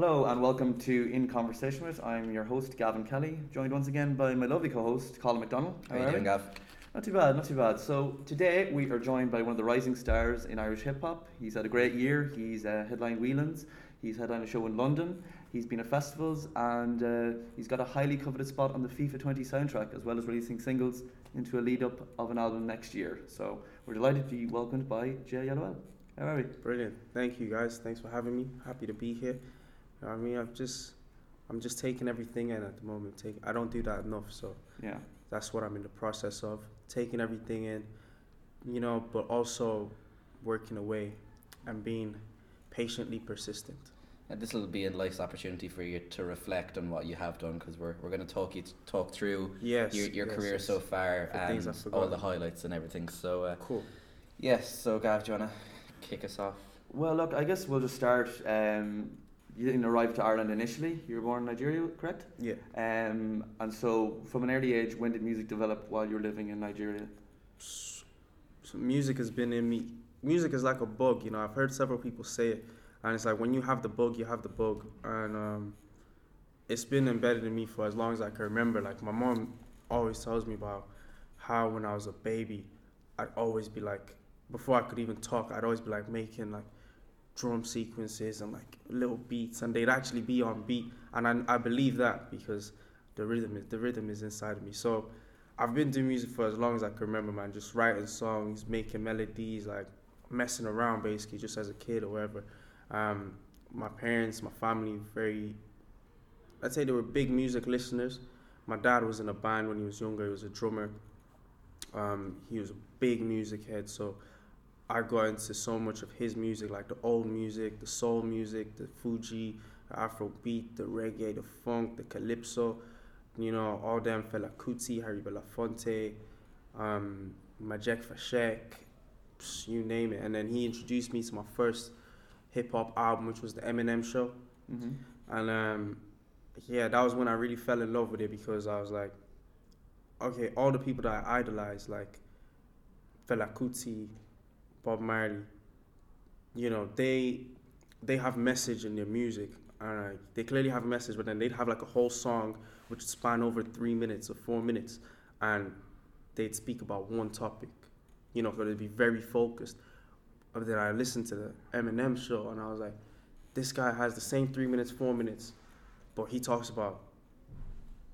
Hello and welcome to In Conversation with. I'm your host Gavin Kelly, joined once again by my lovely co-host Colin McDonald. How are you doing, Gav? Not too bad, not too bad. So today we are joined by one of the rising stars in Irish hip hop. He's had a great year. He's uh, headlined Whelan's. He's headlined a show in London. He's been at festivals and uh, he's got a highly coveted spot on the FIFA 20 soundtrack, as well as releasing singles into a lead up of an album next year. So we're delighted to be welcomed by JyellowL. How are we? Brilliant. Thank you guys. Thanks for having me. Happy to be here. You know what I mean, I've just, I'm just taking everything in at the moment. Take, I don't do that enough, so Yeah. that's what I'm in the process of taking everything in, you know, but also working away and being patiently persistent. And this will be a nice opportunity for you to reflect on what you have done because we're, we're going to talk you talk through Yes. your, your yes, career yes. so far For and all the highlights and everything. So uh, Cool. yes, so Gav, do you want to kick us off? Well, look, I guess we'll just start. Um, you didn't arrive to Ireland initially. You were born in Nigeria, correct? Yeah. Um, and so, from an early age, when did music develop while you were living in Nigeria? So music has been in me. Music is like a bug, you know. I've heard several people say it, and it's like when you have the bug, you have the bug, and um, it's been embedded in me for as long as I can remember. Like my mom always tells me about how when I was a baby, I'd always be like, before I could even talk, I'd always be like making like drum sequences and like little beats, and they'd actually be on beat, and I, I believe that because the rhythm is the rhythm is inside of me. So. I've been doing music for as long as I can remember, man. Just writing songs, making melodies, like messing around basically, just as a kid or whatever. Um, my parents, my family, very, I'd say they were big music listeners. My dad was in a band when he was younger, he was a drummer. Um, he was a big music head, so I got into so much of his music, like the old music, the soul music, the Fuji, the Afro beat, the reggae, the funk, the calypso you know, all them Fela Kuti, Harry Belafonte, um, Majek Fashek, you name it. And then he introduced me to my first hip hop album, which was the Eminem Show. Mm-hmm. And um, yeah, that was when I really fell in love with it because I was like, okay, all the people that I idolized, like Fela Kuti, Bob Marley, you know, they they have message in their music. And uh, they clearly have a message, but then they'd have like a whole song which would span over three minutes or four minutes, and they'd speak about one topic. You know, so they'd be very focused. But then I listened to the Eminem show, and I was like, this guy has the same three minutes, four minutes, but he talks about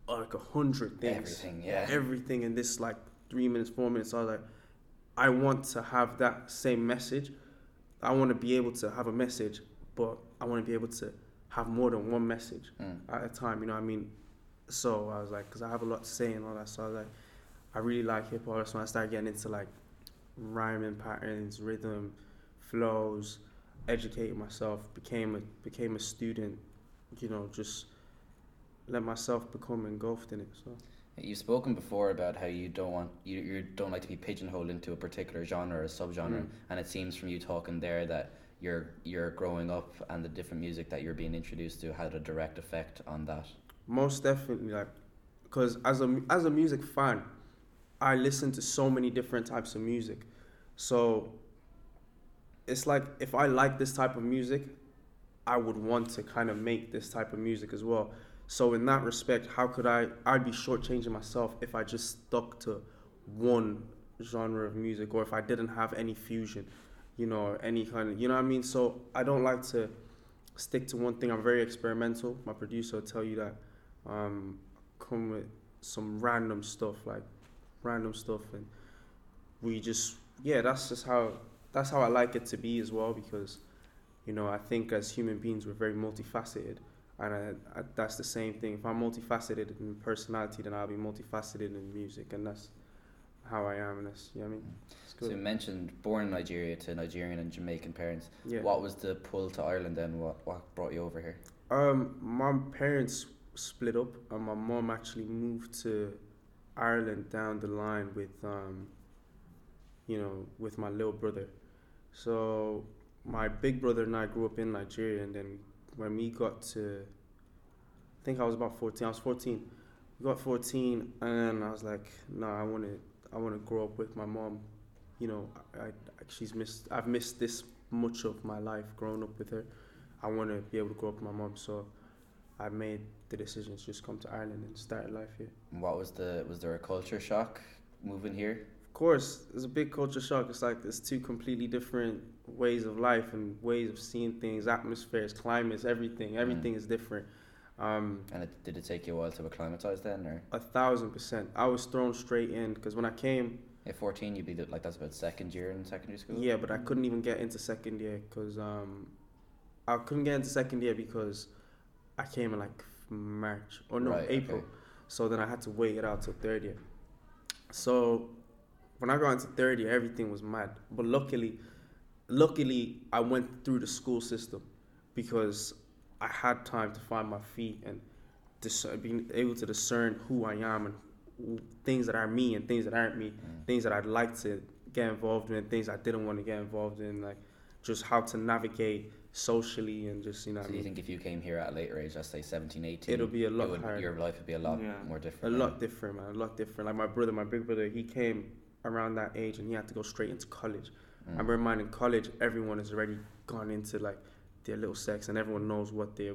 uh, like a hundred things, Everything, yeah. everything in this like three minutes, four minutes. I was like, I want to have that same message. I want to be able to have a message, but I want to be able to have more than one message Mm. at a time. You know what I mean? So I was like, because I have a lot to say and all that. So I was like, I really like hip hop. When I started getting into like rhyming patterns, rhythm, flows, educating myself. Became a became a student. You know, just let myself become engulfed in it. So You've spoken before about how you don't want you, you don't like to be pigeonholed into a particular genre or a subgenre, Mm. and it seems from you talking there that you're you're growing up and the different music that you're being introduced to had a direct effect on that. most definitely, like, because as a as a music fan, I listen to so many different types of music. So it's like if I like this type of music, I would want to kind of make this type of music as well. So in that respect, how could I? I'd be shortchanging myself if I just stuck to one genre of music, or if I didn't have any fusion, you know, any kind of, you know what I mean. So I don't like to stick to one thing. I'm very experimental. My producer will tell you that. Um, come with some random stuff, like random stuff, and we just yeah, that's just how that's how I like it to be as well because you know I think as human beings we're very multifaceted, and I, I, that's the same thing. If I'm multifaceted in personality, then I'll be multifaceted in music, and that's how I am. And that's you know what I mean. It's So you mentioned born in Nigeria to Nigerian and Jamaican parents. Yeah. What was the pull to Ireland then? What what brought you over here? Um, my parents split up, and my mom actually moved to Ireland down the line with, um, you know, with my little brother. So my big brother and I grew up in Nigeria, and then when we got to, I think I was about fourteen. I was fourteen. We got fourteen, and I was like, no, I want to, I want to grow up with my mom. You know, I, I she's missed. I've missed this much of my life growing up with her. I want to be able to grow up with my mom. So I made the decision to just come to Ireland and start life here. What was the was there a culture shock moving here? Of course, it's a big culture shock. It's like there's two completely different ways of life and ways of seeing things, atmospheres, climates, everything. Everything is different. Um, And it, did it take you a while to acclimatise then, or a thousand percent. I was thrown straight in because when I came, at fourteen you'd be the- like that's about second year in secondary school? yeah, but I couldn't even get into second year because um, I couldn't get into second year because I came in like March or no Right, April. okay. So then I had to wait it out till third year. So when I got into third year, everything was mad. But luckily, luckily I went through the school system because I had time to find my feet and dis- being able to discern who I am and who- things that are me and things that aren't me, Mm. things that I'd like to get involved in, things I didn't want to get involved in, like just how to navigate socially and just you know. what So I do you mean? think if you came here at a later age, let's say 17, 18, It'll be a lot it would, harder. your life would be a lot Yeah. more different. A different? lot different, man. A lot different. Like my brother, my big brother, he came around that age and he had to go straight into college. Mm. I remember mine in college, everyone has already gone into like their little sex and everyone knows what they,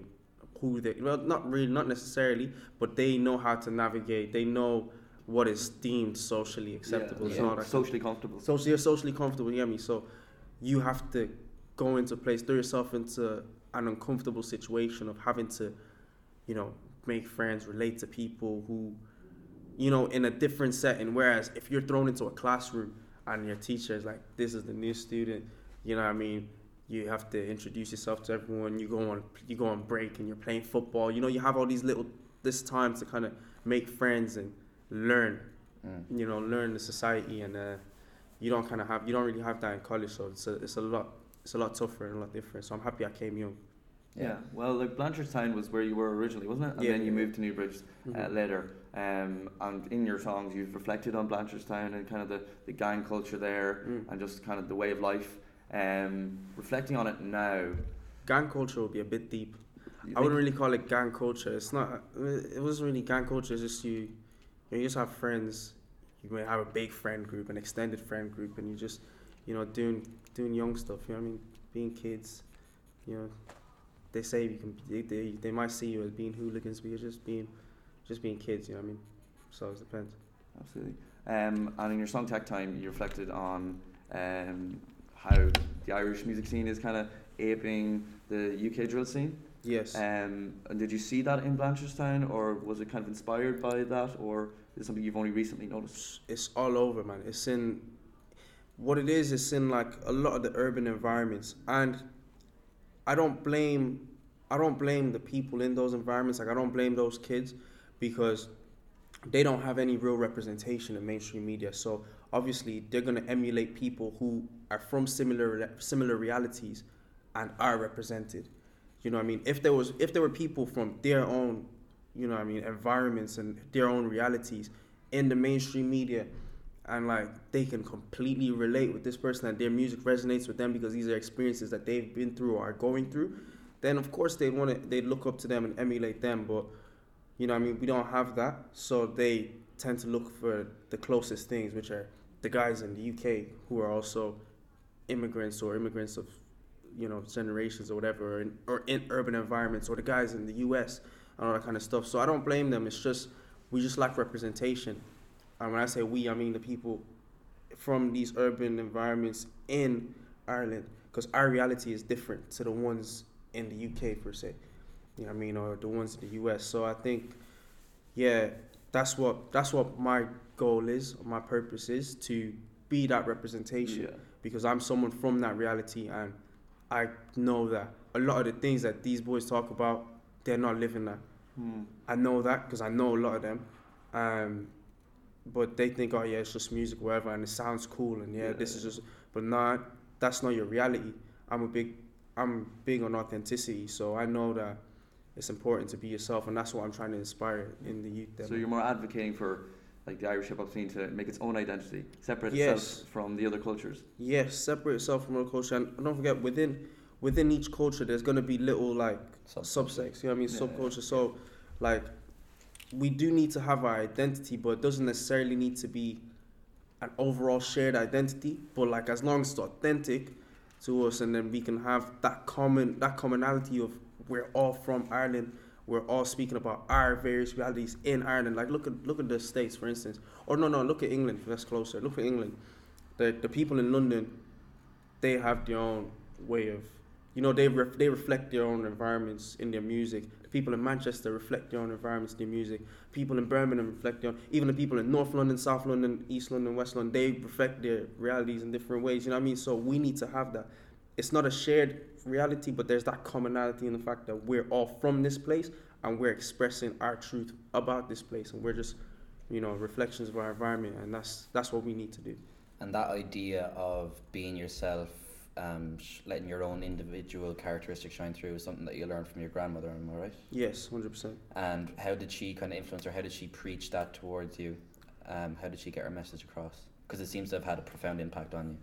who they, well, not really, not necessarily, but they know how to navigate. They know what is deemed socially acceptable. Yeah, so all that. socially comfortable. So you're socially comfortable, you get me? So you have to go into a place, throw yourself into an uncomfortable situation of having to, you know, make friends, relate to people who, you know, in a different setting. Whereas if you're thrown into a classroom and your teacher is like, this is the new student, you know what I mean? You have to introduce yourself to everyone. You go on, you go on break, and you're playing football. You know, you have all these little this time to kind of make friends and learn Mm. you know learn the society and uh, you don't kind of have you don't really have that in college so it's a, it's a lot it's a lot tougher and a lot different so i'm happy i came young Yeah. Well, like Blanchardstown was where you were originally, wasn't it? And Yeah, then you yeah. moved to Newbridge uh, later. Um, and in your songs, you've reflected on Blanchardstown and kind of the, the gang culture there Mm. and just kind of the way of life. Um, reflecting on it now, gang culture would be a bit deep you i wouldn't really call it gang culture it's not it wasn't really gang culture it's just you you just have friends you may have a big friend group an extended friend group and you just you know doing doing young stuff you know what i mean being kids you know they say you can they, they, they might see you as being hooligans but you're just being just being kids you know what i mean so it depends Absolutely. Um, and in your song Tech Time, you reflected on um, how the Irish music scene is kind of aping the UK drill scene. yes Um, and did you see that in Blanchardstown, or was it kind of inspired by that, or is it something you've only recently noticed? it's all over, man. It's in what it is. It's in like a lot of the urban environments, and I don't blame, I don't blame the people in those environments. Like I don't blame those kids because they don't have any real representation in mainstream media. So obviously they're gonna emulate people who are from similar similar realities and are represented. You know what I mean? If there was if there were people from their own, you know what I mean, environments and their own realities in the mainstream media and like they can completely relate with this person and their music resonates with them because these are experiences that they've been through or are going through, then of course they'd want to they'd look up to them and emulate them. But you know I mean, we don't have that. So they tend to look for the closest things, which are the guys in the UK who are also immigrants or immigrants of you know generations or whatever or in, or in urban environments or the guys in the US and all that kind of stuff. So I don't blame them. It's just we just lack representation. And when I say we, I mean the people from these urban environments in Ireland, because our reality is different to the ones in the UK per se. You know I mean, or the ones in the US. So I think, yeah, that's what that's what my goal is, my purpose is to be that representation Yeah. because I'm someone from that reality and I know that a lot of the things that these boys talk about, they're not living that. Hmm. I know that because I know a lot of them. Um, but they think, oh yeah, it's just music, whatever, and it sounds cool, and yeah, this is just. But not, that's not your reality. I'm a big, I'm big on authenticity, so I know that it's important to be yourself, and that's what I'm trying to inspire in the youth. So you're more advocating for like the Irish hip hop scene to make its own identity, separate Yes. itself from the other cultures. yes, separate yourself from other culture, and don't forget within within each culture, there's gonna be little like Sub- subsects. You know what I mean? Yeah. Subculture. So, like, we do need to have our identity, but it doesn't necessarily need to be an overall shared identity. But like, as long as it's authentic, to us, and then we can have that common that commonality of we're all from Ireland. We're all speaking about our various realities in Ireland. Like look at look at the states, for instance, or no, no, look at England. That's closer. Look at England. The the people in London, they have their own way of, you know, they ref, they reflect their own environments in their music. The people in Manchester reflect their own environments in their music. People in Birmingham reflect their own. Even the people in North London, South London, East London, West London, they reflect their realities in different ways. You know what I mean? So we need to have that. It's not a shared reality, but there's that commonality in the fact that we're all from this place and we're expressing our truth about this place, and we're just, you know, reflections of our environment, and that's that's what we need to do. And that idea of being yourself, um, sh- letting your own individual characteristics shine through is something that you learned from your grandmother, am I right? Yes, hundred percent. And how did she kind of influence or how did she preach that towards you? Um, how did she get her message across? Because it seems to have had a profound impact on you.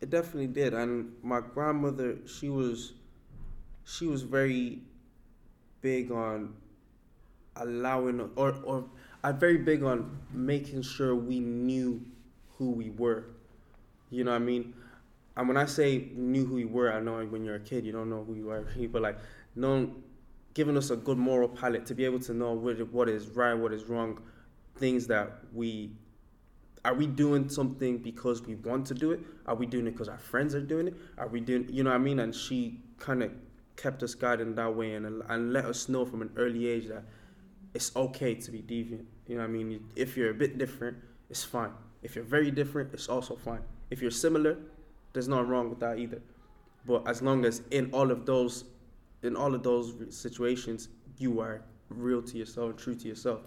It definitely did, and my grandmother, she was, she was very big on allowing, or or uh, very big on making sure we knew who we were. You know what I mean? And when I say knew who you were, I know when you're a kid you don't know who you are, but like knowing, giving us a good moral palette to be able to know what what is right, what is wrong, things that we are we doing something because we want to do it? Are we doing it because our friends are doing it? Are we doing, you know what I mean? And she kind of kept us guided that way and, and let us know from an early age that it's okay to be deviant. You know what I mean? If you're a bit different, it's fine. If you're very different, it's also fine. If you're similar, there's nothing wrong with that either. But as long as in all of those, in all of those situations, you are real to yourself, and true to yourself,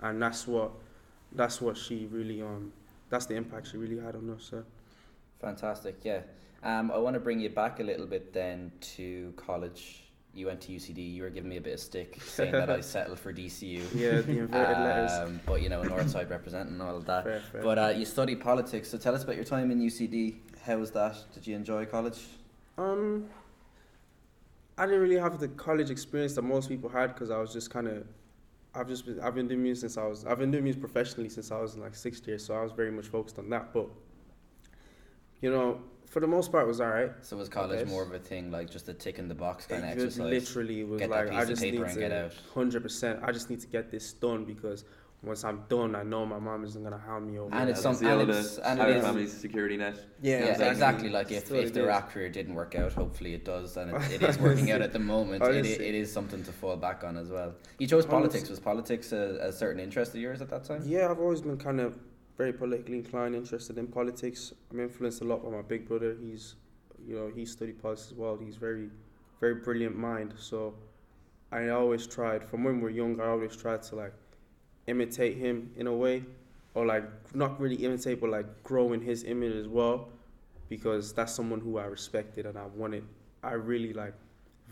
and that's what, that's what she really um that's the impact she really had on us. So. Fantastic, yeah. Um, I want to bring you back a little bit then to college. You went to UCD. You were giving me a bit of stick saying that I settled for DCU. Yeah, the inverted letters. Um, but you know, Northside representing all of that. Fair, fair. But uh, you studied politics, so tell us about your time in UCD. How was that? Did you enjoy college? Um, I didn't really have the college experience that most people had because I was just kind of, I've just been, I've been doing music since I was, I've been doing music professionally since I was in like sixth year, so I was very much focused on that. But, you know, for the most part, it was alright. So was college more of a thing, like just a tick in the box kind of It was exercise? literally was Get like I just need to hundred percent. I just need to get this done because once I'm done, I know my mom isn't gonna hound me over. And it. it's that's some- and it's- and it Irish is- family's security net. yeah, Yeah, exactly. exactly. Like if, It's if the rap career didn't work out, hopefully it does, and it, it is working out at the moment. It, it is something to fall back on as well. You chose politics. Was politics a, a certain interest of yours at that time? Yeah, I've always been kind of very politically inclined, interested in politics. I'm influenced a lot by my big brother. He's, you know, he studied politics as well. He's very, very brilliant mind. So, I always tried from when we were young. I always tried to like imitate him in a way, or like not really imitate, but like grow in his image as well, because that's someone who I respected and I wanted. I really like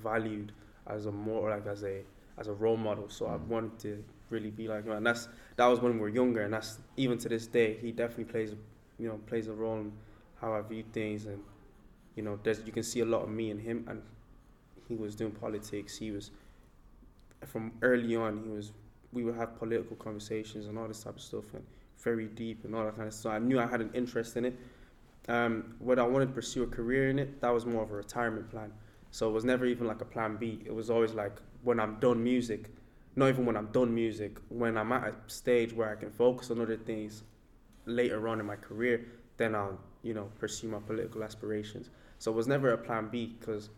valued as a more like as a as a role model. So I Mm. wanted to really be like him, and that's that was when we were younger, and that's even to this day. He definitely plays, you know, plays a role in how I view things, and you know, there's you can see a lot of me in him, and he was doing politics. He was from early on. He was we would have political conversations and all this type of stuff, and very deep and all that kind of stuff. I knew I had an interest in it. Um, whether I wanted to pursue a career in it, that was more of a retirement plan. So it was never even like a plan B. It was always like when I'm done music, not even when I'm done music, when I'm at a stage where I can focus on other things later on in my career, then I'll, you know, pursue my political aspirations. So it was never a plan B because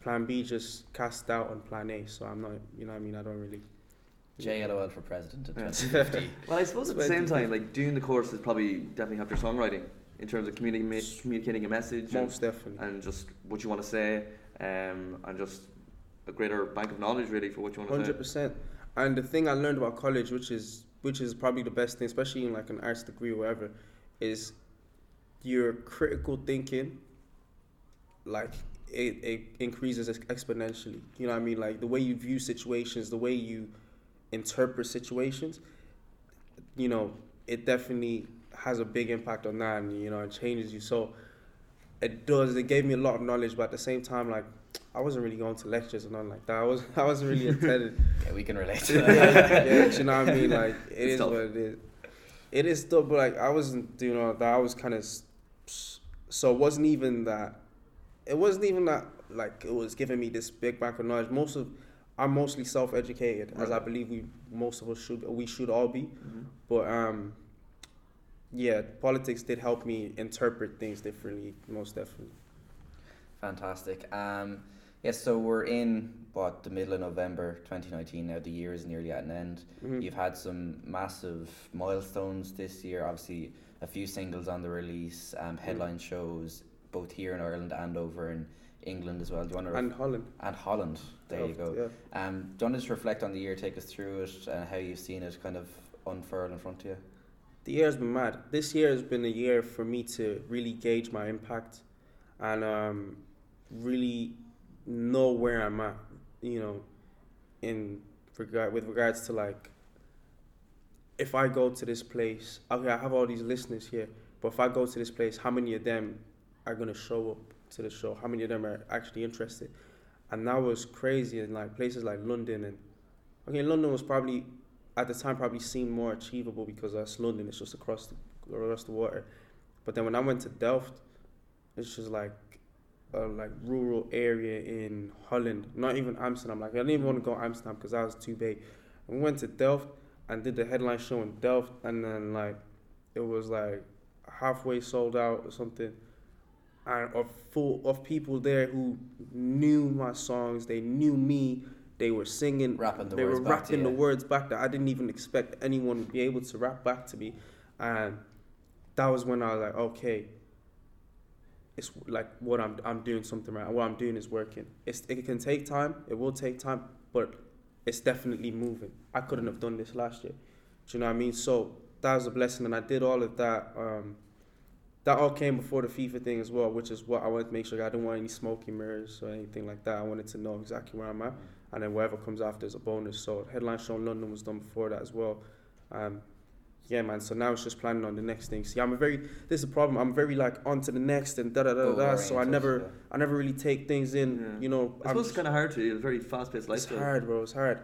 plan B just cast out on plan A. So I'm not, you know I mean? I don't really. JyellowL for president in 2050. Well, I suppose at the same time, like doing the courses probably definitely helped your songwriting in terms of communi- communicating a message and, Most definitely. and just what you want to say, um, and just a greater bank of knowledge really for what you want to say. Hundred percent. And the thing I learned about college, which is which is probably the best thing, especially in like an arts degree or whatever, is your critical thinking. Like it, it increases exponentially. You know what I mean? Like the way you view situations, the way you interpret situations. You know, it definitely has a big impact on that, and you know, it changes you. So it does. It gave me a lot of knowledge, but at the same time, like I wasn't really going to lectures or nothing like that. I was I wasn't really attended. yeah, we can relate to yeah, that. yeah, you know what I mean? Like it It's is tough. what it is. It is tough, but like I wasn't, you know, that I was kind of. So it wasn't even that it wasn't even that like it was giving me this big bank of knowledge. Most of I'm mostly self-educated, as I believe we most of us should we should all be. Mhm. But um, yeah, politics did help me interpret things differently, most definitely. Fantastic. Um, yes, so we're in what the middle of November 2019 now. The year is nearly at an end. Mhm. You've had some massive milestones this year. Obviously, a few singles on the release, um, headline shows both here in Ireland and over in England as well. Do you want to And Holland. and Holland? There you go. Yeah. Um, do you want to just reflect on the year, take us through it, and how you've seen it kind of unfurl in front of you? The year has been mad. This year has been a year for me to really gauge my impact and um, really know where I'm at, you know, in regard with regards to like if I go to this place, okay, I have all these listeners here, but if I go to this place, how many of them are gonna show up to the show? How many of them are actually interested? And that was crazy in like places like London and okay, London was probably at the time probably seemed more achievable because that's London. It's just across the across the water. But then when I went to Delft, it's just like a like rural area in Holland. Not even Amsterdam. Like I didn't even want to go Amsterdam because that was too big. We went to Delft and did the headline show in Delft, and then like it was like halfway sold out or something. Full of people there who knew my songs, they knew me, they were singing, Rapping the they words were to rapping the you. words back that I didn't even expect anyone would be able to rap back to me, and that was when I was like, okay, it's like what I'm I'm doing something right. What I'm doing is working. It's it can take time. It will take time, but it's definitely moving. I couldn't have done this last year. Do you know what I mean? So that was a blessing, and I did all of that. Um, that all came before the FIFA thing as well, which is what I wanted to make sure I didn't want any smoky mirrors or anything like that. I wanted to know exactly where I'm at, and then whatever comes after is a bonus. So headline show in London was done before that as well. Um, yeah, man. So now it's just planning on the next thing. See, I'm a very this is a problem. I'm very like on to the next and da da da da. So I never yeah. I never really take things in. Yeah. You know, I I'm suppose it's kind of hard to. It's a very fast-paced lifestyle. it's hard, bro. It's hard.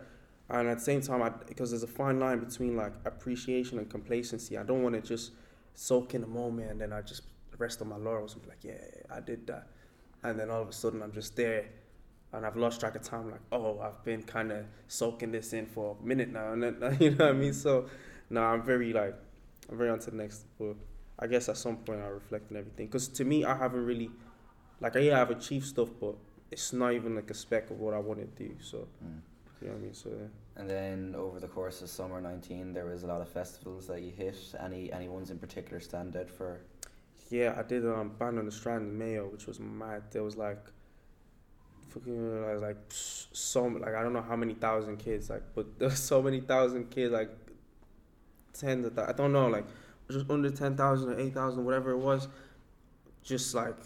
And at the same time, I because there's a fine line between like appreciation and complacency. I don't want to just soak in the moment and then I just rest on my laurels and be like, yeah, I did that, and then all of a sudden I'm just there, and I've lost track of time. Like, oh, I've been kind of soaking this in for a minute now, and then you know what I mean. So, no, I'm very like, I'm very on to the next. But I guess at some point I'll reflect on everything. Because to me, I haven't really, like, yeah, I've achieved stuff, but it's not even like a speck of what I want to do. So. Mm. You know what I mean? So. And then over the course of summer 19, there was a lot of festivals that you hit. Any any ones in particular stand out for? yeah, I did um band on the Strand in Mayo, which was mad. There was like fucking uh, like so like I don't know how many thousand kids like, but there's so many thousand kids like tens of thou- I don't know like just under ten thousand or eight thousand whatever it was, just like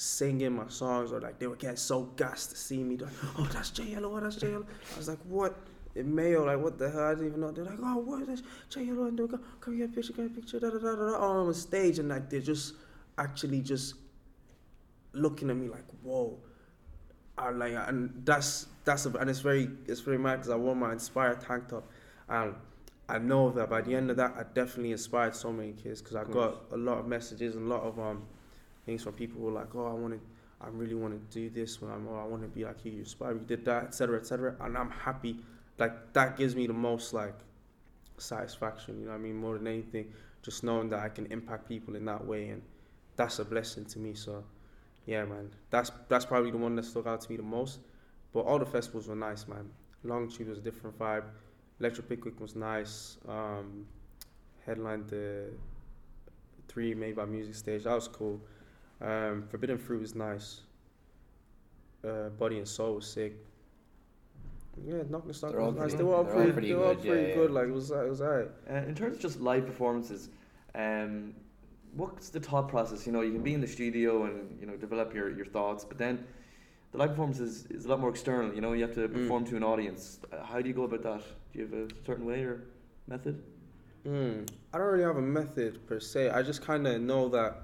singing my songs or like they were getting so gassed to see me. They're like, oh, that's J Yellow, oh, that's J Yellow. I was like, what? In Mayo, like what the hell? I didn't even know. They're like, oh, what is J Yellow? And they're like, come get a picture, get a picture, da da da da. da," on the stage, and like they're just actually just looking at me like, whoa. I like, and that's that's a, and it's very it's very mad because I wore my inspired tank top, and I know that by the end of that, I definitely inspired so many kids because I got a lot of messages and a lot of um things from people who were like, oh, I want to, I really want to do this when I'm, oh, I want to be like you, you inspired me, did that, etc., etc., and I'm happy. Like that gives me the most like satisfaction. You know, I mean, more than anything, just knowing that I can impact people in that way, and that's a blessing to me. So, yeah, man, that's that's probably the one that stuck out to me the most. But all the festivals were nice, man. Longitude was a different vibe. Electric Picnic was nice. Um, headlined the three made by music stage. That was cool. Um, Forbidden Fruit was nice. Uh, Body and Soul was sick. Yeah, Knockanstockan was nice. pretty- They were all they're all pretty, pretty they were all good, pretty yeah. good. Like it was, it was alright. Uh, in terms of just live performances, um, what's the thought process? You know, you can be in the studio and you know develop your, your thoughts, but then the live performance is, is a lot more external. You know, you have to Mm. perform to an audience. Uh, how do you go about that? Do you have a certain way or method? Mm, I don't really have a method per se. I just kind of know that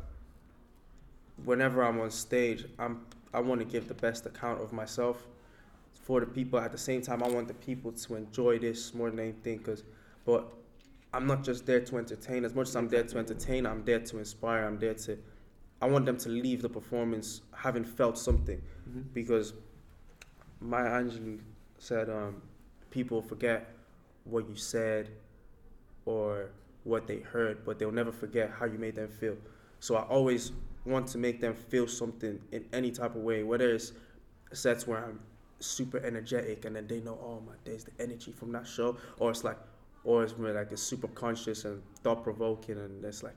whenever I'm on stage, I'm I want to give the best account of myself for the people. At the same time, I want the people to enjoy this more than anything. Cause, but I'm not just there to entertain. As much as I'm there to entertain, I'm there to inspire. I'm there to I want them to leave the performance having felt something Mhm. because Maya Angelou said um, people forget what you said or what they heard, but they'll never forget how you made them feel. So I always want to make them feel something in any type of way, whether it's sets where I'm super energetic and then they know, oh my, there's the energy from that show, or it's like, or it's where like it's super conscious and thought provoking, and it's like,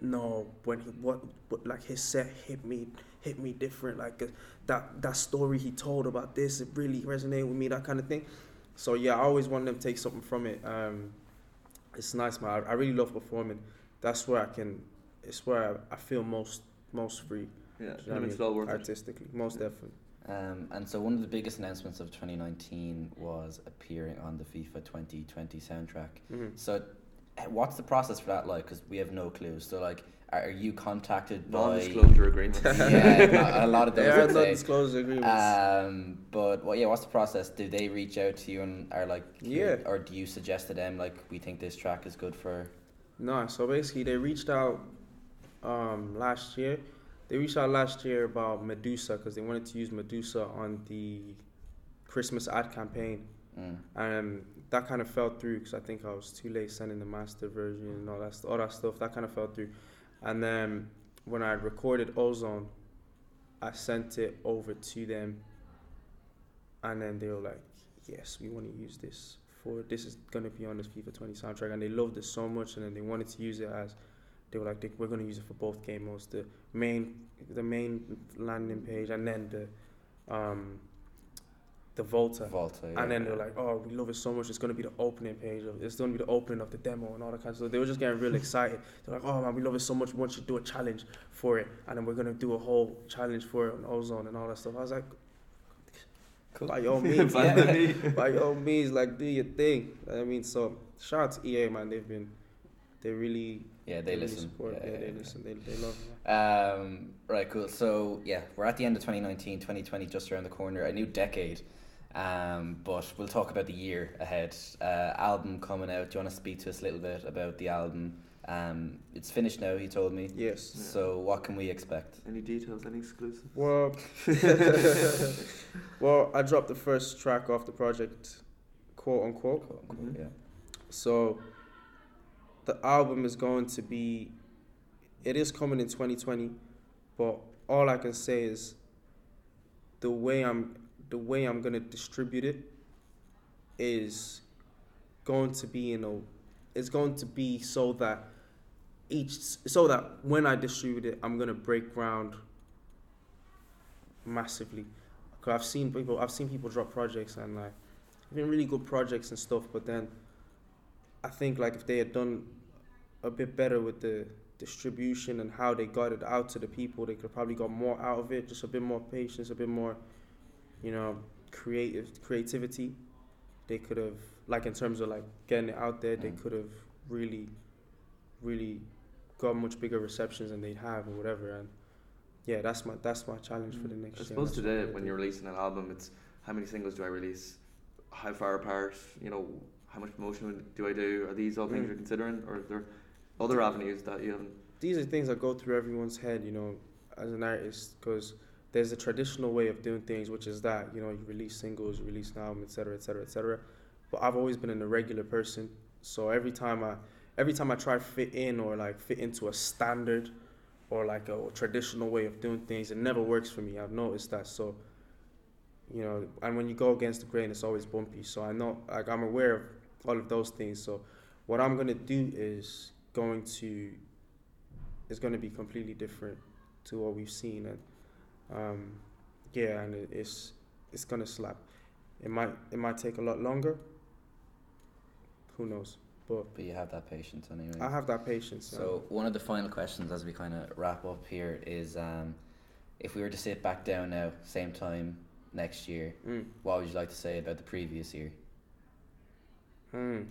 no, when he what, what like his set hit me, hit me different, like uh, that that story he told about this, it really resonated with me, that kind of thing. So yeah, I always want them to take something from it. Um, it's nice, man. I, I really love performing. That's where I can. It's where I, I feel most most free. Yeah, Do you know I and it's mean? well worth it. artistically, most Yeah. definitely. Um, and so one of the biggest announcements of 2019 was appearing on the FIFA 2020 soundtrack. hmm So, uh, what's the process for that like? Because we have no clue. So, like, are are you contacted by? Non-disclosure agreement. yeah, a lot of There those. are I'd no say. disclosure agreements. Um, but well, yeah, what's the process? Do they reach out to you and are like, here- Yeah. or do you suggest to them like, we think this track is good for? No, so basically they reached out um, last year. They reached out last year about Medusa because they wanted to use Medusa on the Christmas ad campaign, Mm. and that kind of fell through because I think I was too late sending the master version and all that all that stuff. That kind of fell through, and then when I recorded Ozone, I sent it over to them, and then they were like, "Yes, we want to use this for this is gonna be on this FIFA 20 soundtrack," and they loved it so much, and then they wanted to use it as they were like, "We're gonna use it for both game modes, the main the main landing page, and then the um the Volta." Volta. Yeah. And then they're like, "Oh, we love it so much. It's gonna be the opening page of. It's gonna be the opening of the demo and all that kind of stuff." They were just getting real excited. They're like, "Oh man, we love it so much. We want you to do a challenge for it, and then we're gonna do a whole challenge for it on Ozone and all that stuff." I was like, Cool. "By all means, By man. me. by all means, like do your thing." I mean, so shout out to EA, man. They've been, they really, yeah, they really listen. Support. Yeah, Yeah, yeah, they yeah. listen. They, they love it. Um, right, cool. So, yeah, we're at the end of 2019, 2020 just around the corner, a new decade. Um, but we'll talk about the year ahead. Uh, album coming out. Do you want to speak to us a little bit about the album? Um, it's finished now, you told me. Yes. So, what can we expect? Any details? Any exclusives? Well, well, I dropped the first track off the project, quote unquote. Quote, unquote, Mhm. Yeah. So the album is going to be it is coming in 2020, but all I can say is the way I'm the way I'm to distribute it is going to be you know it's going to be so that each so that when I distribute it, I'm to break ground massively. Cause I've seen people I've seen people drop projects and like been really good projects and stuff, but then I think like if they had done a bit better with the distribution and how they got it out to the people, they could probably got more out of it. Just a bit more patience, a bit more, you know, creative creativity. They could have like in terms of like getting it out there, they Mm. could have really, really got much bigger receptions than they'd have or whatever. And yeah, that's my that's my challenge for the next I suppose today, when you're releasing an album, it's how many singles do I release? How far apart? You know, how much promotion do I do? Are these all things Mm. you're considering, or are there other avenues that you haven't? these are things that go through everyone's head, you know, as an artist, because there's a traditional way of doing things, which is that you know you release singles, you release an album, etc., etc., etc. But I've always been an irregular person, so every time I, every time I try to fit in or like fit into a standard, or like a traditional way of doing things, it never works for me. I've noticed that. So, you know, and when you go against the grain, it's always bumpy. So I know, like I'm aware of all of those things. So what I'm gonna do is going to is going to be completely different to what we've seen and um, yeah and it, it's it's going to slap it might it might take a lot longer who knows but But you have that patience anyway. I have that patience So one of the final questions as we kind of wrap up here is, um, if we were to sit back down now, same time next year, mm. what would you like to say about the previous year? Hmm.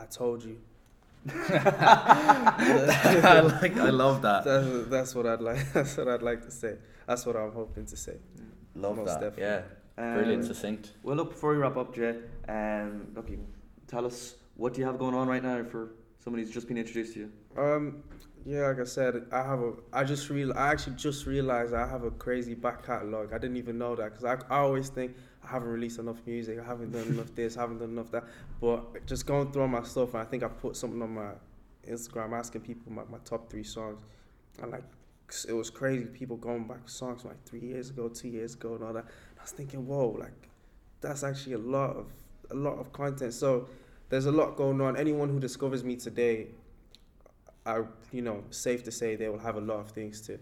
I told you I like, I love that. that's, that's what I'd like that's what I'd like to say that's what I'm hoping to say Love Most that. definitely. Yeah, Um, brilliant, succinct. Well, look, before we wrap up, Jay, um, look, you tell us what do you have going on right now for somebody who's just been introduced to you. Um, yeah, like I said, I have a. I just real. I actually just realized I have a crazy back catalog. I didn't even know that because I, I always think I haven't released enough music. I haven't done enough this. I haven't done enough that. But just going through all my stuff, I think I put something on my Instagram asking people my, my top three songs, and like it was crazy. People going back songs from like three years ago, two years ago, and all that. And I was thinking, whoa, like that's actually a lot of a lot of content. So there's a lot going on. Anyone who discovers me today, I you know safe to say they will have a lot of things to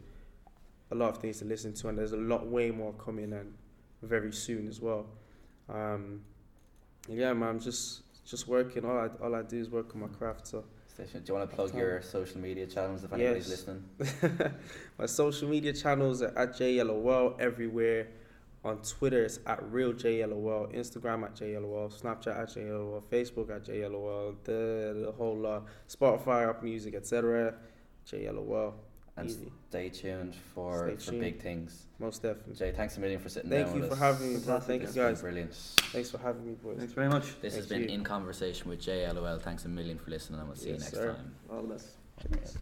a lot of things to listen to, and there's a lot way more coming and very soon as well. Um, yeah, man, I'm just just working. All I all I do is work on my craft. So Station. Do you want to plug your social media channels if anybody's Yes. listening? my social media channels are at JyellowL everywhere. On Twitter, it's at real JyellowL. Instagram at JyellowL. Snapchat at JyellowL. Facebook at JyellowL. The the whole lot. Spotify, Apple Music, etc. JyellowL. And Easy. stay tuned for, Stay for tuned. big things. Most definitely. Jay, thanks a million for sitting Thank down Thank you for having me, bro. Thank you guys. brilliant. Thanks for having me, boys. Thanks very much. This has been you. In Conversation with JyellowL. Thanks a million for listening, and we'll see you next sir. time. All the best. Cheers.